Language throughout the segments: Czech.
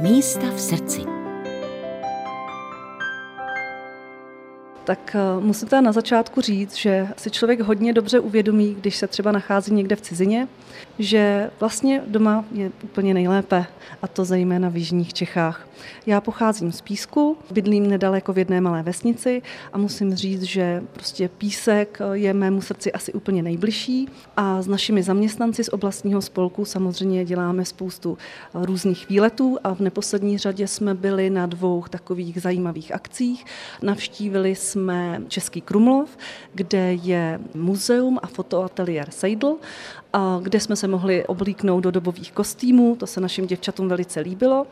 Místa v srdci. Tak eh, musím teda na začátku říct, že si člověk hodně dobře uvědomí, když se třeba nachází někde v cizině, že vlastně doma je úplně nejlépe, a to zejména v jižních Čechách. Já pocházím z Písku, bydlím nedaleko v jedné malé vesnici a musím říct, že prostě Písek je mému srdci asi úplně nejbližší a s našimi zaměstnanci z oblastního spolku samozřejmě děláme spoustu různých výletů a v neposlední řadě jsme byli na dvou takových zajímavých akcích. Navštívili jsme Český Krumlov, kde je muzeum a fotoateliér Seidl kde jsme se mohli oblíknout do dobových kostýmů, to se našim děvčatům velice líbilo.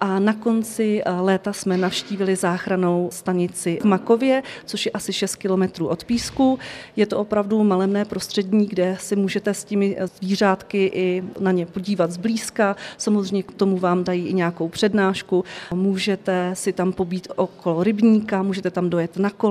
A na konci eh, léta jsme navštívili záchranou stanici v Makově, což je asi 6 kilometrů od Písku. Je to opravdu malemné prostředí, kde si můžete s těmi eh, zvířátky i na ně podívat zblízka. Samozřejmě k tomu vám dají i nějakou přednášku. Můžete si tam pobít okolo rybníka, můžete tam dojet na kole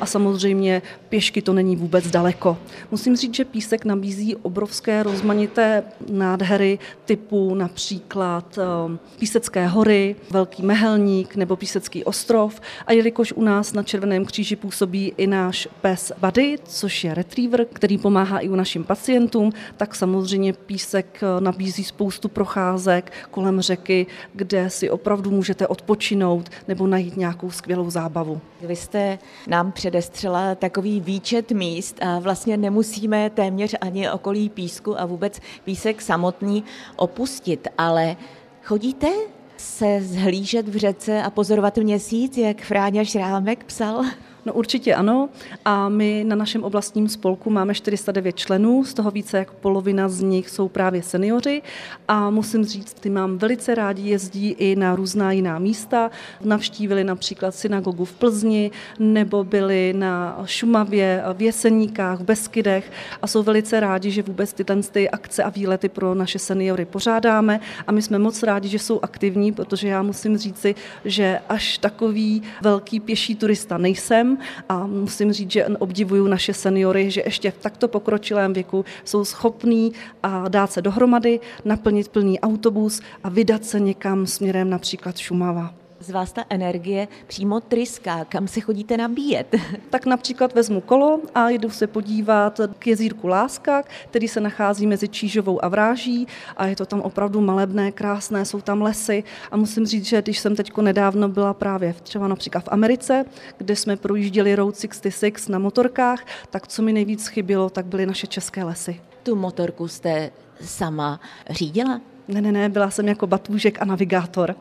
a samozřejmě pěšky to není vůbec daleko. Musím říct, že Písek nabízí obrovské rozmanité nádhery typu například ehm, Písecké hory, Velký Mehelník nebo Písecký ostrov. A jelikož u nás na Červeném kříži působí i náš pes Buddy, což je retriever, který pomáhá i u našim pacientům, tak samozřejmě Písek eh, nabízí spoustu procházek kolem řeky, kde si opravdu můžete odpočinout nebo najít nějakou skvělou zábavu. Vy jste nám předestřela takový výčet míst a vlastně nemusíme téměř ani okolí Písku a vůbec písek samotný opustit, ale chodíte se zhlížet v řece a pozorovat měsíc, jak Fráňa Šrámek psal? No určitě ano. A my na našem oblastním spolku máme 409 členů, z toho více jak polovina z nich jsou právě seniori. A musím říct, ty mám velice rádi, jezdí i na různá jiná místa. Navštívili například synagogu v Plzni, nebo byli na Šumavě, v Jeseníkách, v Beskydech a jsou velice rádi, že vůbec tyhle ty akce a výlety pro naše seniory pořádáme. A my jsme moc rádi, že jsou aktivní, protože já musím říci, že až takový velký pěší turista nejsem, a musím říct, že obdivuju naše seniory, že ještě v takto pokročilém věku jsou schopní a dát se dohromady, naplnit plný autobus a vydat se někam směrem například Šumava z vás ta energie přímo tryská. Kam se chodíte nabíjet? Tak například vezmu kolo a jdu se podívat k jezírku Láska, který se nachází mezi Čížovou a Vráží a je to tam opravdu malebné, krásné, jsou tam lesy a musím říct, že když jsem teď nedávno byla právě třeba například v Americe, kde jsme projížděli Road 66 na motorkách, tak co mi nejvíc chybělo, tak byly naše české lesy. Tu motorku jste sama řídila? Ne, ne, ne, byla jsem jako batůžek a navigátor.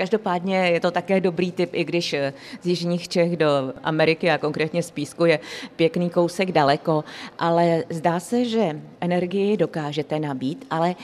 Každopádně je to také dobrý tip, i když eh, z jižních Čech do Ameriky a konkrétně z Písku je pěkný kousek daleko, ale zdá se, že energii dokážete nabít, ale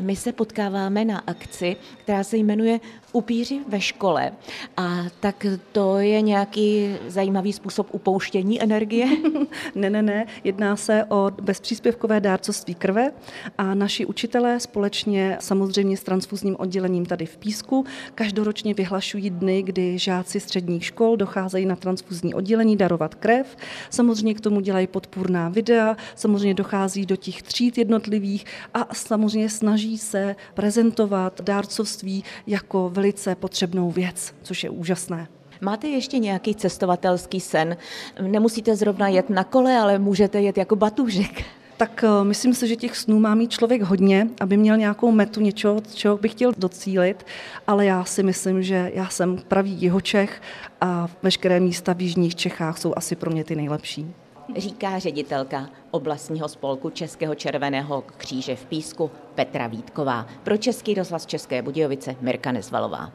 my se potkáváme na akci, která se jmenuje Upíři ve škole. A tak to je nějaký zajímavý způsob upouštění energie? ne, ne, ne. Jedná se o bezpříspěvkové dárcovství krve a naši učitelé společně samozřejmě s transfuzním oddělením tady v Písku každou každoročně vyhlašují dny, kdy žáci středních škol docházejí na transfuzní oddělení darovat krev. Samozřejmě k tomu dělají podpůrná videa, samozřejmě dochází do těch tříd jednotlivých a samozřejmě snaží se prezentovat dárcovství jako velice potřebnou věc, což je úžasné. Máte ještě nějaký cestovatelský sen? Nemusíte zrovna jet na kole, ale můžete jet jako batužek tak eh, myslím si, že těch snů má mít člověk hodně, aby měl nějakou metu něčeho, čeho bych chtěl docílit, ale já si myslím, že já jsem pravý Jihočech a veškeré místa v jižních Čechách jsou asi pro mě ty nejlepší. Říká ředitelka oblastního spolku Českého červeného kříže v Písku Petra Vítková. Pro Český rozhlas České Budějovice Mirka Nezvalová.